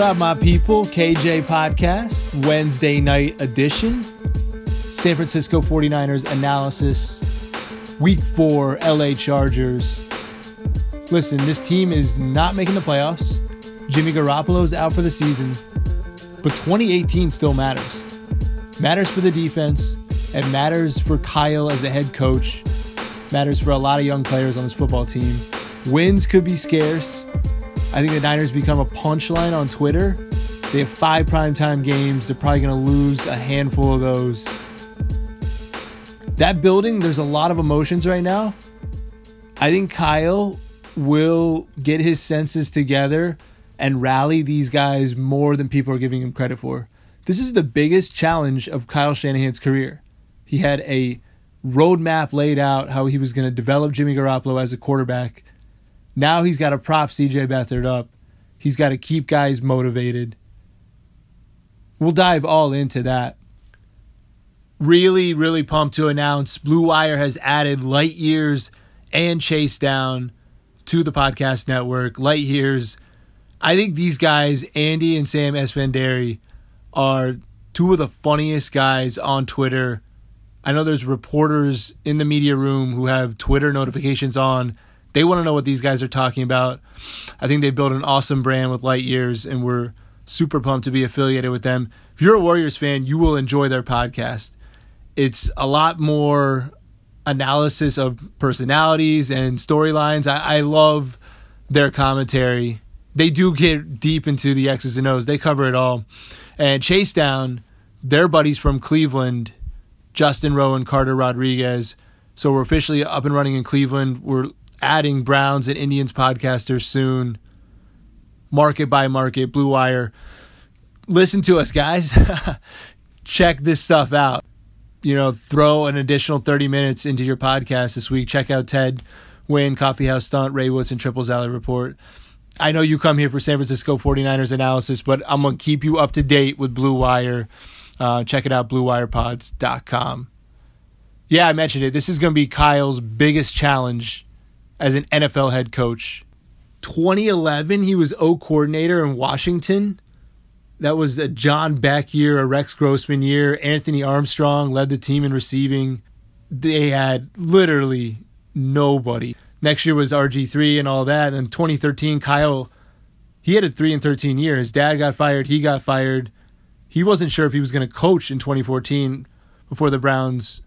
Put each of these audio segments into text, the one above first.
What up, my people? KJ Podcast, Wednesday night edition. San Francisco 49ers analysis, week four, LA Chargers. Listen, this team is not making the playoffs. Jimmy Garoppolo is out for the season, but 2018 still matters. Matters for the defense, it matters for Kyle as a head coach, matters for a lot of young players on this football team. Wins could be scarce. I think the Niners become a punchline on Twitter. They have five primetime games. They're probably going to lose a handful of those. That building, there's a lot of emotions right now. I think Kyle will get his senses together and rally these guys more than people are giving him credit for. This is the biggest challenge of Kyle Shanahan's career. He had a roadmap laid out how he was going to develop Jimmy Garoppolo as a quarterback. Now he's got to prop CJ Beathard up. He's got to keep guys motivated. We'll dive all into that. Really, really pumped to announce Blue Wire has added Light Years and Chase Down to the podcast network. Light Years, I think these guys, Andy and Sam Esfandiari, are two of the funniest guys on Twitter. I know there's reporters in the media room who have Twitter notifications on. They want to know what these guys are talking about. I think they built an awesome brand with Light Years, and we're super pumped to be affiliated with them. If you're a Warriors fan, you will enjoy their podcast. It's a lot more analysis of personalities and storylines. I, I love their commentary. They do get deep into the X's and O's. They cover it all. And Chase Down, their buddies from Cleveland, Justin Rowe and Carter Rodriguez. So we're officially up and running in Cleveland. We're adding Browns and Indians podcasters soon. Market by market, Blue Wire. Listen to us, guys. Check this stuff out. You know, throw an additional 30 minutes into your podcast this week. Check out Ted Win, Coffee House Stunt, Ray Woods, and Triple Alley Report. I know you come here for San Francisco 49ers analysis, but I'm going to keep you up to date with Blue Wire. Uh, check it out, bluewirepods.com. Yeah, I mentioned it. This is going to be Kyle's biggest challenge as an NFL head coach. 2011, he was O coordinator in Washington. That was a John Beck year, a Rex Grossman year. Anthony Armstrong led the team in receiving. They had literally nobody. Next year was RG3 and all that. And 2013, Kyle, he had a 3 and 13 year. His dad got fired. He got fired. He wasn't sure if he was going to coach in 2014 before the Browns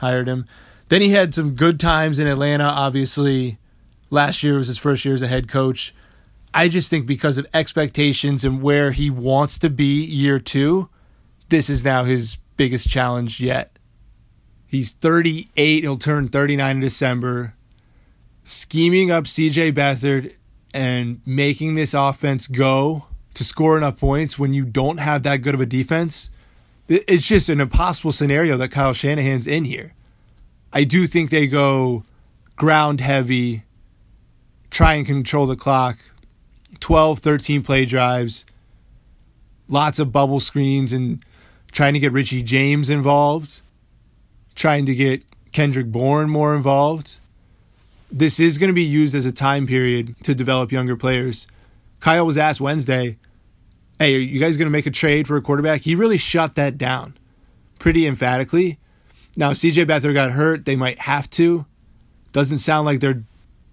hired him. Then he had some good times in Atlanta, obviously. Last year was his first year as a head coach. I just think because of expectations and where he wants to be year two, this is now his biggest challenge yet. He's 38, he'll turn 39 in December. Scheming up CJ Beathard and making this offense go to score enough points when you don't have that good of a defense. It's just an impossible scenario that Kyle Shanahan's in here. I do think they go ground heavy, try and control the clock, 12, 13 play drives, lots of bubble screens, and trying to get Richie James involved, trying to get Kendrick Bourne more involved. This is going to be used as a time period to develop younger players. Kyle was asked Wednesday, Hey, are you guys going to make a trade for a quarterback? He really shut that down pretty emphatically. Now, CJ Beathard got hurt. They might have to. Doesn't sound like they're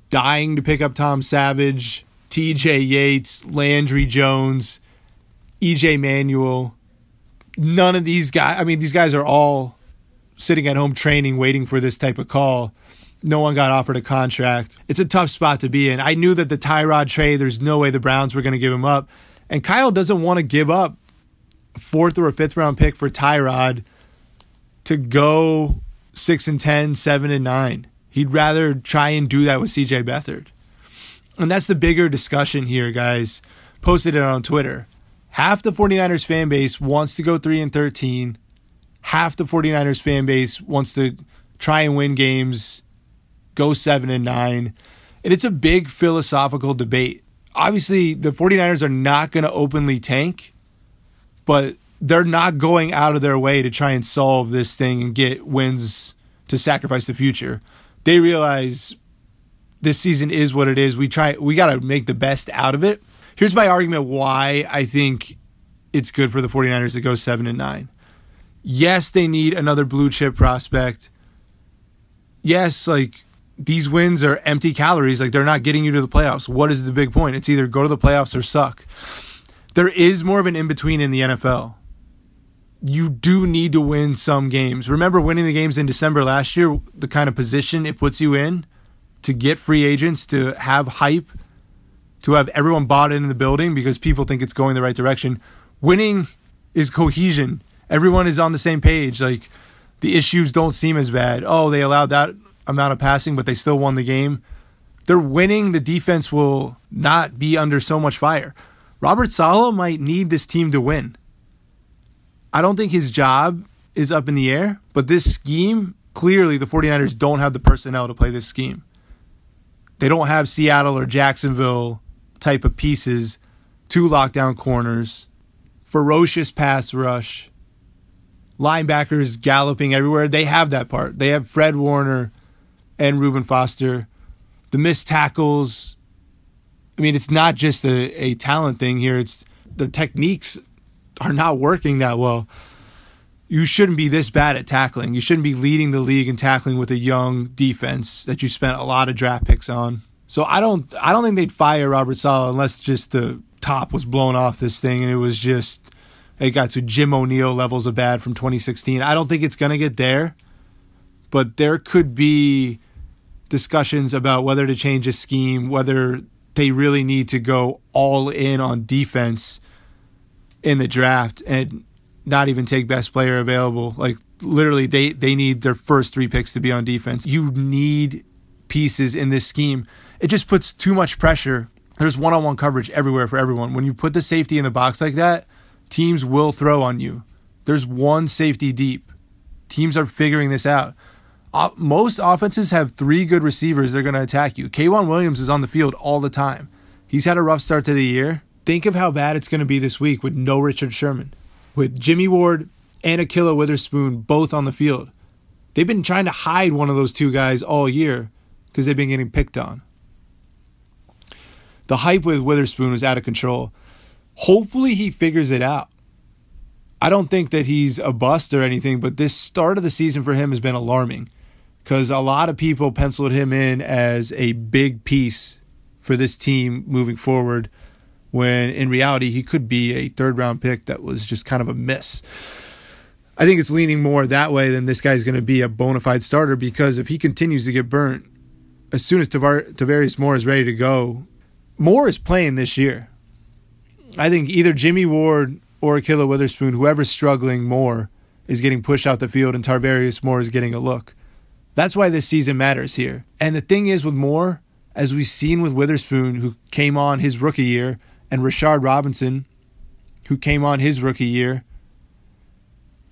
dying to pick up Tom Savage, TJ Yates, Landry Jones, EJ Manuel. None of these guys, I mean, these guys are all sitting at home training, waiting for this type of call. No one got offered a contract. It's a tough spot to be in. I knew that the Tyrod trade, there's no way the Browns were going to give him up. And Kyle doesn't want to give up a fourth or a fifth round pick for Tyrod to go 6 and 10, 7 and 9. He'd rather try and do that with CJ Beathard. And that's the bigger discussion here, guys. Posted it on Twitter. Half the 49ers fan base wants to go 3 and 13. Half the 49ers fan base wants to try and win games, go 7 and 9. And it's a big philosophical debate. Obviously, the 49ers are not going to openly tank, but they're not going out of their way to try and solve this thing and get wins to sacrifice the future they realize this season is what it is. We try we got to make the best out of it. Here's my argument why I think it's good for the 49ers to go 7 and 9. Yes, they need another blue chip prospect. Yes, like these wins are empty calories, like they're not getting you to the playoffs. What is the big point? It's either go to the playoffs or suck. There is more of an in between in the NFL you do need to win some games. Remember winning the games in December last year, the kind of position it puts you in to get free agents, to have hype, to have everyone bought in the building because people think it's going the right direction. Winning is cohesion. Everyone is on the same page. Like the issues don't seem as bad. Oh, they allowed that amount of passing, but they still won the game. They're winning. The defense will not be under so much fire. Robert Saleh might need this team to win. I don't think his job is up in the air, but this scheme, clearly the 49ers don't have the personnel to play this scheme. They don't have Seattle or Jacksonville type of pieces, two lockdown corners, ferocious pass rush, linebackers galloping everywhere. They have that part. They have Fred Warner and Reuben Foster. The missed tackles. I mean, it's not just a, a talent thing here. It's the techniques are not working that well. You shouldn't be this bad at tackling. You shouldn't be leading the league in tackling with a young defense that you spent a lot of draft picks on. So I don't I don't think they'd fire Robert Saleh unless just the top was blown off this thing and it was just it got to Jim O'Neill levels of bad from 2016. I don't think it's going to get there, but there could be discussions about whether to change a scheme, whether they really need to go all in on defense in the draft and not even take best player available. Like literally they they need their first 3 picks to be on defense. You need pieces in this scheme. It just puts too much pressure. There's one-on-one coverage everywhere for everyone. When you put the safety in the box like that, teams will throw on you. There's one safety deep. Teams are figuring this out. Uh, most offenses have three good receivers they're going to attack you. K'Waun Williams is on the field all the time. He's had a rough start to the year. Think of how bad it's going to be this week with no Richard Sherman, with Jimmy Ward and Ahkello Witherspoon both on the field. They've been trying to hide one of those two guys all year because they've been getting picked on. The hype with Witherspoon was out of control. Hopefully, he figures it out. I don't think that he's a bust or anything, but this start of the season for him has been alarming because a lot of people penciled him in as a big piece for this team moving forward when in reality he could be a third round pick that was just kind of a miss. I think it's leaning more that way than this guy's going to be a bona fide starter because if he continues to get burnt, as soon as Tavar- Tarvarius Moore is ready to go, Moore is playing this year. I think either Jimmy Ward or Ahkello Witherspoon, whoever's struggling more, is getting pushed out the field and Tarvarius Moore is getting a look. That's why this season matters here. And the thing is with Moore, as we've seen with Witherspoon, who came on his rookie year, and Rashard Robinson, who came on his rookie year,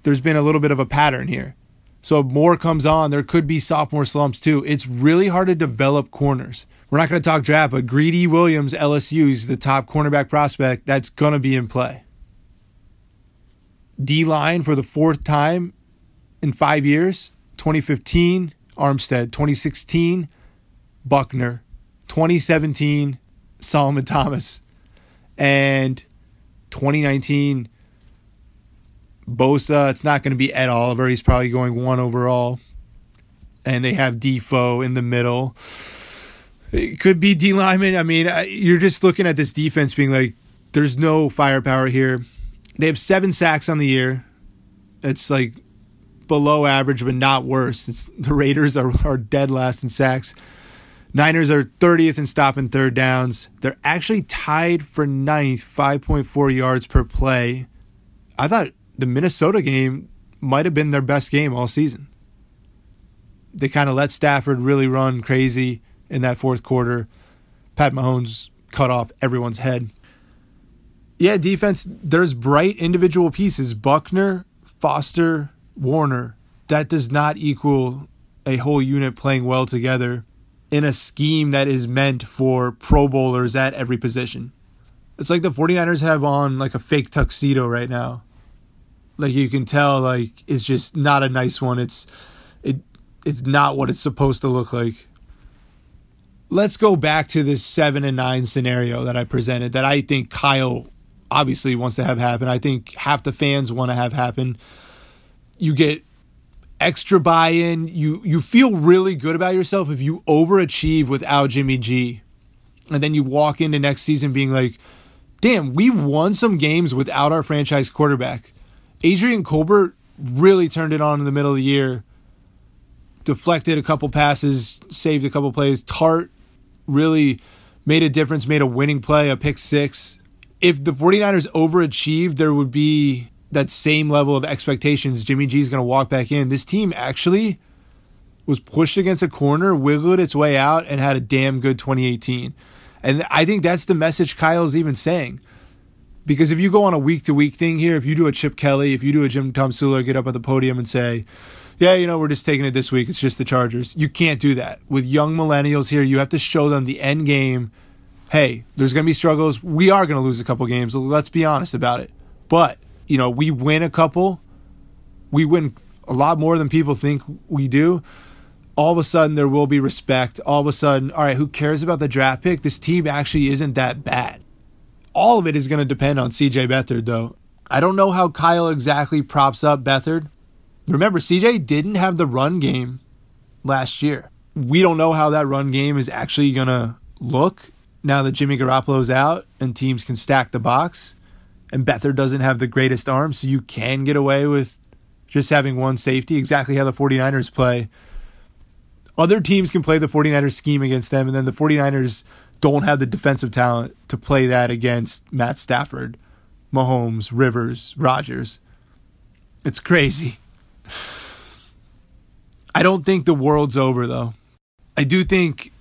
there's been a little bit of a pattern here. So Moore comes on, there could be sophomore slumps too. It's really hard to develop corners. We're not going to talk draft, but Greedy Williams, LSU, is the top cornerback prospect that's going to be in play. D line for the fourth time in five years 2015, Armstead, 2016, Buckner, 2017, Solomon Thomas, and 2019, Bosa. It's not going to be Ed Oliver. He's probably going one overall. And they have Defoe in the middle. It could be D lineman. I mean, you're just looking at this defense being like, there's no firepower here. They have seven sacks on the year. It's like below average, but not worse. It's, the Raiders are, are dead last in sacks. Niners are 30th in stopping third downs. They're actually tied for ninth, 5.4 yards per play. I thought the Minnesota game might have been their best game all season. They kind of let Stafford really run crazy in that fourth quarter. Pat Mahomes cut off everyone's head. Yeah, defense, there's bright individual pieces. Buckner, Foster, Warner. That does not equal a whole unit playing well together in a scheme that is meant for pro bowlers at every position. It's like the 49ers have on like a fake tuxedo right now. Like you can tell like it's just not a nice one. It's it it's not what it's supposed to look like. Let's go back to this 7 and 9 scenario that I presented that I think Kyle obviously wants to have happen. I think half the fans want to have happen. You get extra buy-in. You you feel really good about yourself if you overachieve without Jimmy G. And then you walk into next season being like, "Damn, we won some games without our franchise quarterback." Adrian Colbert really turned it on in the middle of the year. Deflected a couple passes, saved a couple plays. Tart really made a difference, made a winning play, a pick six. If the 49ers overachieved, there would be that same level of expectations. Jimmy G is going to walk back in. This team actually was pushed against a corner, wiggled its way out, and had a damn good 2018. And I think that's the message Kyle's even saying. Because if you go on a week to week thing here, if you do a Chip Kelly, if you do a Jim Tomsula, get up at the podium and say, yeah, you know, we're just taking it this week. It's just the Chargers. You can't do that. With young millennials here, you have to show them the end game. Hey, there's going to be struggles. We are going to lose a couple games. Let's be honest about it. But you know, we win a couple, we win a lot more than people think we do. All of a sudden, there will be respect. All of a sudden, all right, who cares about the draft pick? This team actually isn't that bad. All of it is going to depend on CJ Beathard, though. I don't know how Kyle exactly props up Beathard. Remember, CJ didn't have the run game last year. We don't know how that run game is actually going to look now that Jimmy Garoppolo's out and teams can stack the box and Beathard doesn't have the greatest arm, so you can get away with just having one safety, exactly how the 49ers play. Other teams can play the 49ers scheme against them, and then the 49ers don't have the defensive talent to play that against Matt Stafford, Mahomes, Rivers, Rodgers. It's crazy. I don't think the world's over, though. I do think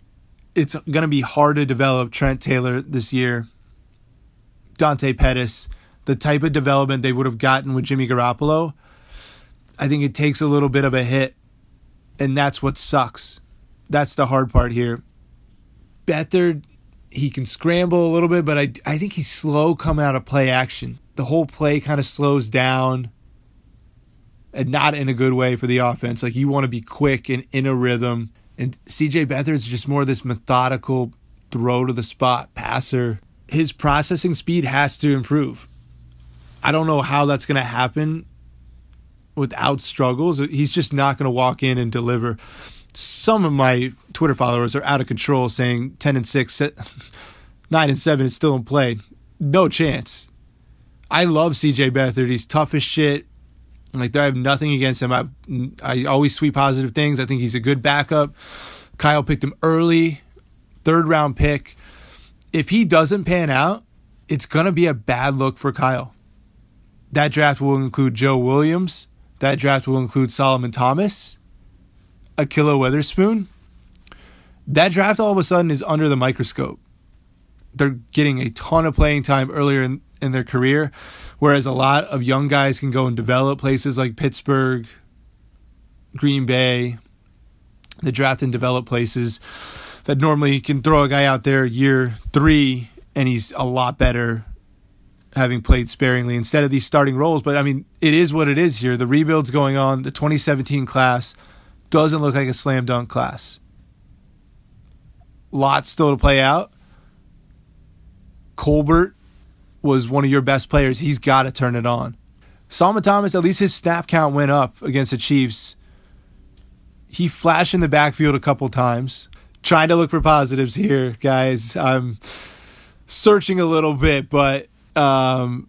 it's going to be hard to develop Trent Taylor this year. Dante Pettis the type of development they would have gotten with Jimmy Garoppolo, I think it takes a little bit of a hit. And that's what sucks. That's the hard part here. Beathard, he can scramble a little bit, but I, I think he's slow coming out of play action. The whole play kind of slows down and not in a good way for the offense. Like you want to be quick and in a rhythm. And CJ Beathard's just more this methodical throw to the spot passer. His processing speed has to improve. I don't know how that's going to happen without struggles. He's just not going to walk in and deliver. Some of my Twitter followers are out of control saying 10 and 6, 9 and 7 is still in play. No chance. I love CJ Beathard. He's tough as shit. Like I have nothing against him. I I always tweet positive things. I think he's a good backup. Kyle picked him early, third round pick. if he doesn't pan out, it's going to be a bad look for Kyle. That draft will include Joe Williams. That draft will include Solomon Thomas, Ahkello Witherspoon. That draft all of a sudden is under the microscope. They're getting a ton of playing time earlier in, in their career, whereas a lot of young guys can go and develop places like Pittsburgh, Green Bay, the draft and develop places that normally can throw a guy out there year three and he's a lot better having played sparingly instead of these starting roles. But I mean, it is what it is here. The rebuild's going on. The 2017 class doesn't look like a slam dunk class. Lots still to play out. Colbert was one of your best players. He's got to turn it on. Solomon Thomas, at least his snap count went up against the Chiefs. He flashed in the backfield a couple times. Trying to look for positives here, guys. I'm searching a little bit, but um,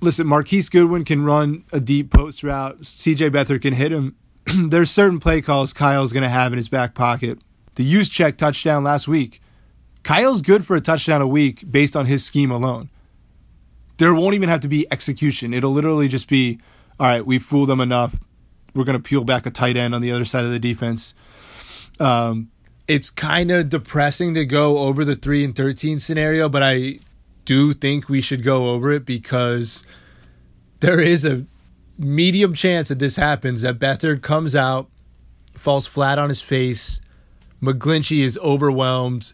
listen, Marquise Goodwin can run a deep post route. CJ Beathard can hit him. There's certain play calls Kyle's going to have in his back pocket. The use check touchdown last week. Kyle's good for a touchdown a week based on his scheme alone. There won't even have to be execution. It'll literally just be, all right, we fooled them enough. We're going to peel back a tight end on the other side of the defense. Um, it's kind of depressing to go over the 3 and 13 scenario, but I do think we should go over it because there is a medium chance that this happens that Beathard comes out, falls flat on his face. McGlinchey is overwhelmed.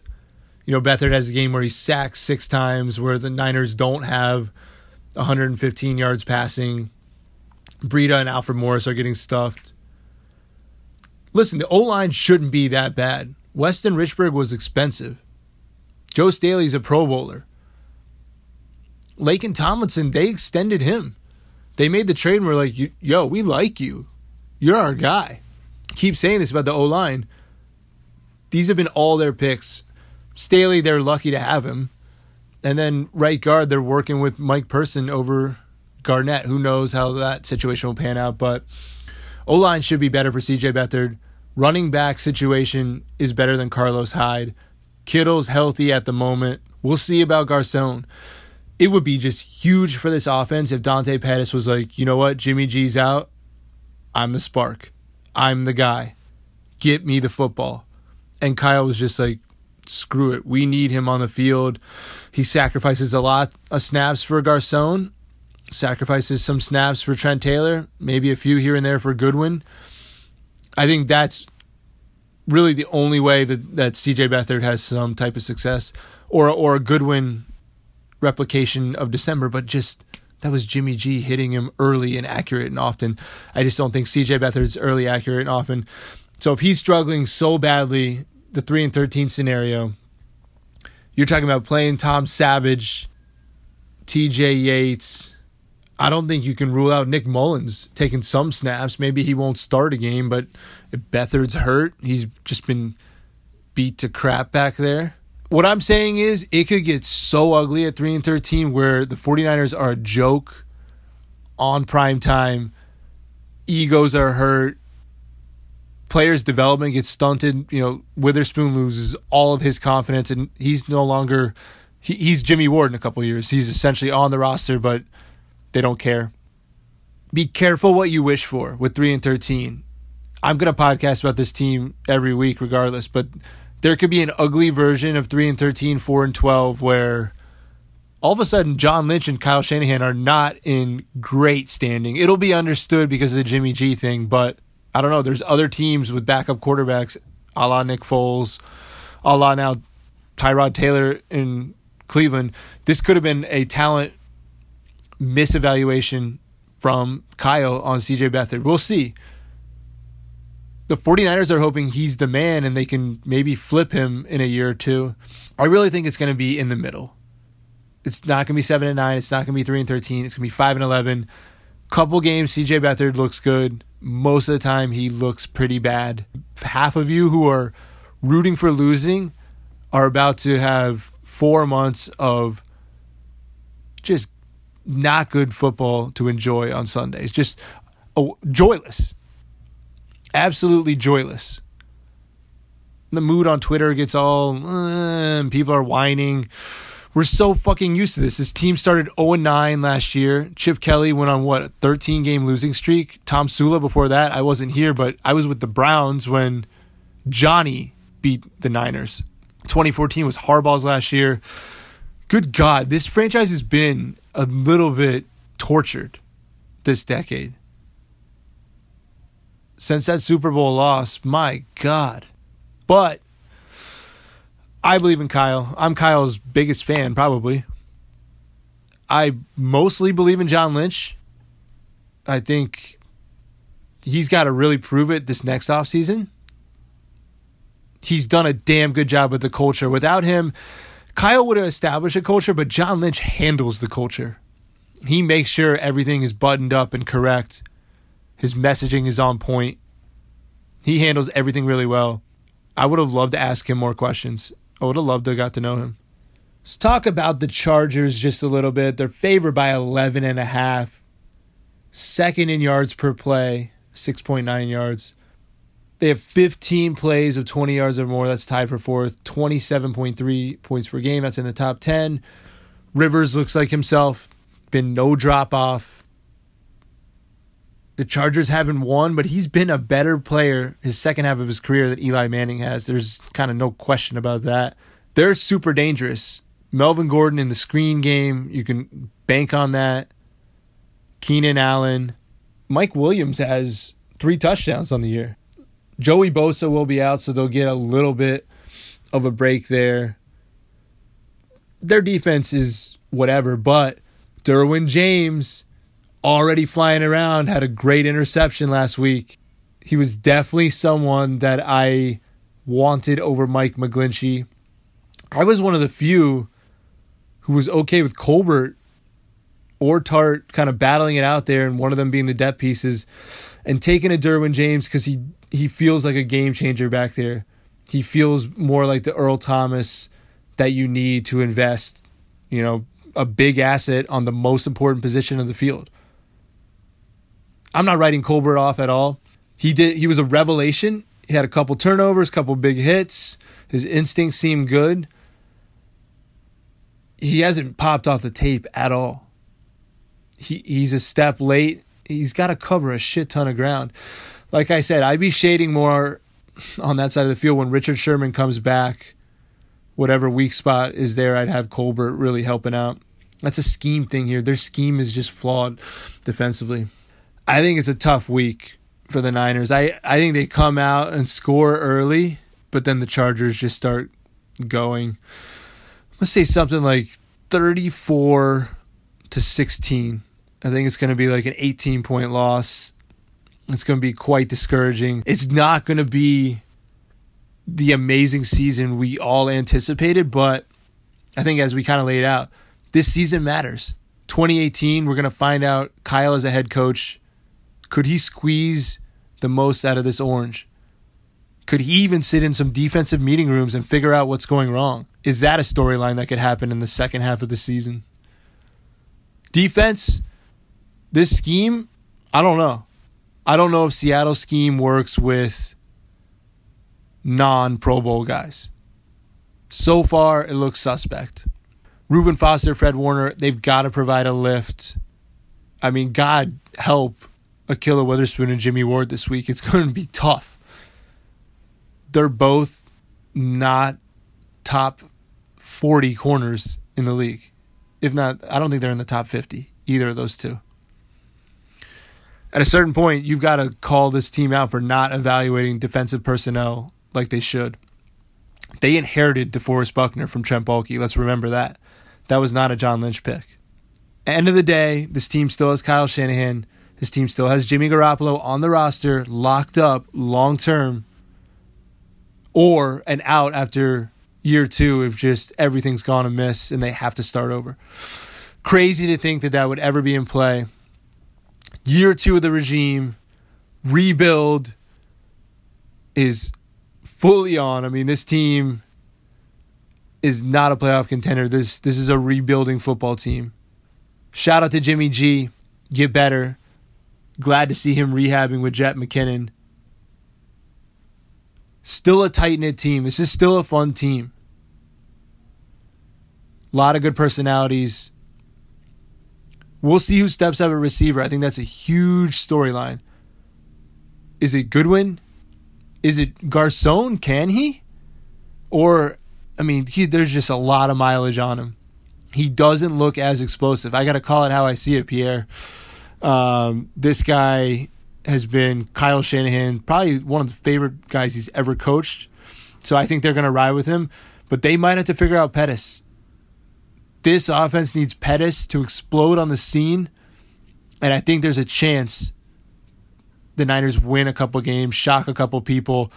You know, Beathard has a game where he sacks six times, where the Niners don't have 115 yards passing. Breida and Alfred Morris are getting stuffed. Listen, the O line shouldn't be that bad. Weston Richburg was expensive. Joe Staley's a Pro Bowler. Laken Tomlinson, they extended him. They made the trade and were like, yo, we like you. You're our guy. Keep saying this about the O line. These have been all their picks. Staley, they're lucky to have him. And then right guard, they're working with Mike Person over Garnett. Who knows how that situation will pan out, but O line should be better for CJ Beathard. Running back situation is better than Carlos Hyde. Kittle's healthy at the moment. We'll see about Garcon it would be just huge for this offense if Dante Pettis was like, you know what, Jimmy G's out. I'm the spark. I'm the guy. Get me the football. And Kyle was just like, screw it. We need him on the field. He sacrifices a lot of snaps for Garcon, sacrifices some snaps for Trent Taylor, maybe a few here and there for Goodwin. I think that's really the only way that, that CJ Beathard has some type of success or or Goodwin replication of December, but just that was Jimmy G hitting him early and accurate and often. I just don't think CJ Beathard's early, accurate, and often. So if he's struggling so badly, the three and thirteen scenario, you're talking about playing Tom Savage, TJ Yates. I don't think you can rule out Nick Mullens taking some snaps. Maybe he won't start a game, but if Beathard's hurt, he's just been beat to crap back there what I'm saying is it could get so ugly at 3 and 13 where the 49ers are a joke on prime time. Egos are hurt. Players' development gets stunted. You know, Witherspoon loses all of his confidence, and he's no longer. He, he's Jimmy Ward in a couple years. He's essentially on the roster, but they don't care. Be careful what you wish for with 3 and 13. I'm to podcast about this team every week, regardless, but there could be an ugly version of 3 and 13, 4 and 12 where all of a sudden John Lynch and Kyle Shanahan are not in great standing. It'll be understood because of the Jimmy G thing, but I don't know. There's other teams with backup quarterbacks, a la Nick Foles, a la now Tyrod Taylor in Cleveland. This could have been a talent misevaluation from Kyle on CJ Beathard. We'll see the 49ers are hoping he's the man and they can maybe flip him in a year or two. I really think it's going to be in the middle. It's not going to be 7 and 9, it's not going to be 3 and 13, it's going to be 5 and 11. Couple games CJ Beathard looks good. Most of the time he looks pretty bad. Half of you who are rooting for losing are about to have 4 months of just not good football to enjoy on Sundays. Just oh, joyless absolutely joyless. the mood on Twitter gets all, uh, people are whining. We're so fucking used to this. This team started 0 9 last year. Chip Kelly went on what, a 13 game losing streak? Tomsula before that. I wasn't here, but I was with the Browns when Johnny beat the Niners. 2014 was Harbaugh's last year. Good God, this franchise has been a little bit tortured this decade. Since that Super Bowl loss, my God. But I believe in Kyle. I'm Kyle's biggest fan, probably. I mostly believe in John Lynch. I think he's got to really prove it this next offseason. He's done a damn good job with the culture. Without him, Kyle would have established a culture, but John Lynch handles the culture. He makes sure everything is buttoned up and correct. His messaging is on point. He handles everything really well. I would have loved to ask him more questions. I would have loved to have got to know him. Let's talk about the Chargers just a little bit. They're favored by 11 and a half. Second in yards per play, 6.9 yards. They have 15 plays of 20 yards or more. That's tied for fourth. 27.3 points per game. That's in the top 10. Rivers looks like himself. Been no drop off. The Chargers haven't won, but he's been a better player his second half of his career that Eli Manning has. There's kind of no question about that. They're super dangerous. Melvin Gordon in the screen game, you can bank on that. Keenan Allen. Mike Williams has three touchdowns on the year. Joey Bosa will be out, so they'll get a little bit of a break there. Their defense is whatever, but Derwin James already flying around had a great interception last week. He was definitely someone that I wanted over Mike McGlinchey. I was one of the few who was okay with Colbert or Tart kind of battling it out there and one of them being the depth pieces and taking a Derwin James because he he feels like a game changer back there. He feels more like the Earl Thomas that you need to invest, you know, a big asset on the most important position of the field. I'm not writing Colbert off at all. He did he was a revelation. He had a couple turnovers, couple big hits. His instincts seemed good. He hasn't popped off the tape at all. He he's a step late. He's got to cover a shit ton of ground like I said, I'd be shading more on that side of the field when Richard Sherman comes back. Whatever weak spot is there, I'd have Colbert really helping out. That's a scheme thing here. Their scheme is just flawed defensively. I think it's a tough week for the Niners. I, I think they come out and score early, but then the Chargers just start going. Let's say something like 34 to 16. I think it's going to be like an 18 point loss it's going to be quite discouraging. It's not going to be the amazing season we all anticipated, but I think as we kind of laid out, this season matters. 2018, we're going to find out Kyle as a head coach. Could he squeeze the most out of this orange? Could he even sit in some defensive meeting rooms and figure out what's going wrong? Is that a storyline that could happen in the second half of the season? Defense, this scheme, I don't know. I don't know if Seattle's scheme works with non Pro Bowl guys. So far, it looks suspect. Reuben Foster, Fred Warner, they've got to provide a lift. I mean, God help Ahkello Witherspoon and Jimmy Ward this week. It's going to be tough. They're both not top 40 corners in the league. If not, I don't think they're in the top 50, either of those two at a certain point, you've got to call this team out for not evaluating defensive personnel like they should. They inherited DeForest Buckner from Trent Baalke. Let's remember that. That was not a John Lynch pick. End of the day, this team still has Kyle Shanahan. This team still has Jimmy Garoppolo on the roster, locked up long term, or an out after year two if just everything's gone amiss and they have to start over. Crazy to think that that would ever be in play year two of the regime, rebuild is fully on. I mean, this team is not a playoff contender. This this is a rebuilding football team. Shout out to Jimmy G. Get better. Glad to see him rehabbing with Jet McKinnon. Still a tight knit team. This is still a fun team. A lot of good personalities. We'll see who steps up at receiver. I think that's a huge storyline. Is it Goodwin? Is it Garcon? Can he? Or, I mean, he, there's just a lot of mileage on him. He doesn't look as explosive. I got to call it how I see it, Pierre. Um, this guy has been Kyle Shanahan, probably one of the favorite guys he's ever coached. So I think they're going to ride with him. But they might have to figure out Pettis. This offense needs Pettis to explode on the scene. And I think there's a chance the Niners win a couple games, shock a couple people.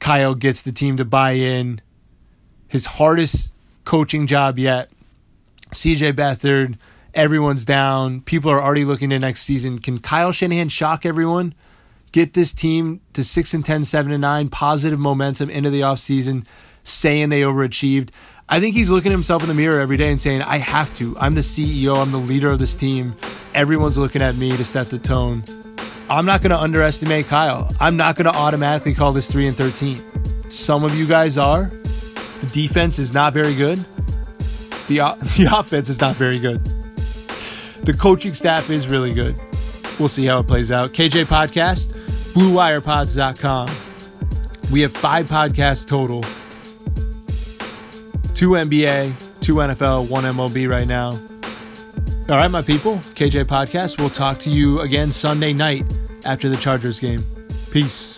Kyle gets the team to buy in. His hardest coaching job yet. CJ Beathard, everyone's down. People are already looking to next season. Can Kyle Shanahan shock everyone? Get this team to 6 and 10, 7 and 9, positive momentum into the offseason, saying they overachieved. I think he's looking at himself in the mirror every day and saying, I have to. I'm the CEO. I'm the leader of this team. Everyone's looking at me to set the tone. I'm not going to underestimate Kyle. I'm not going to automatically call this 3 and 13. Some of you guys are. The defense is not very good. The, the offense is not very good. The coaching staff is really good. We'll see how it plays out. KJ Podcast, BlueWirePods.com. We have five podcasts total two NBA, two NFL, one MLB right now. All right, my people, KJ Podcast. We'll talk to you again Sunday night after the Chargers game. Peace.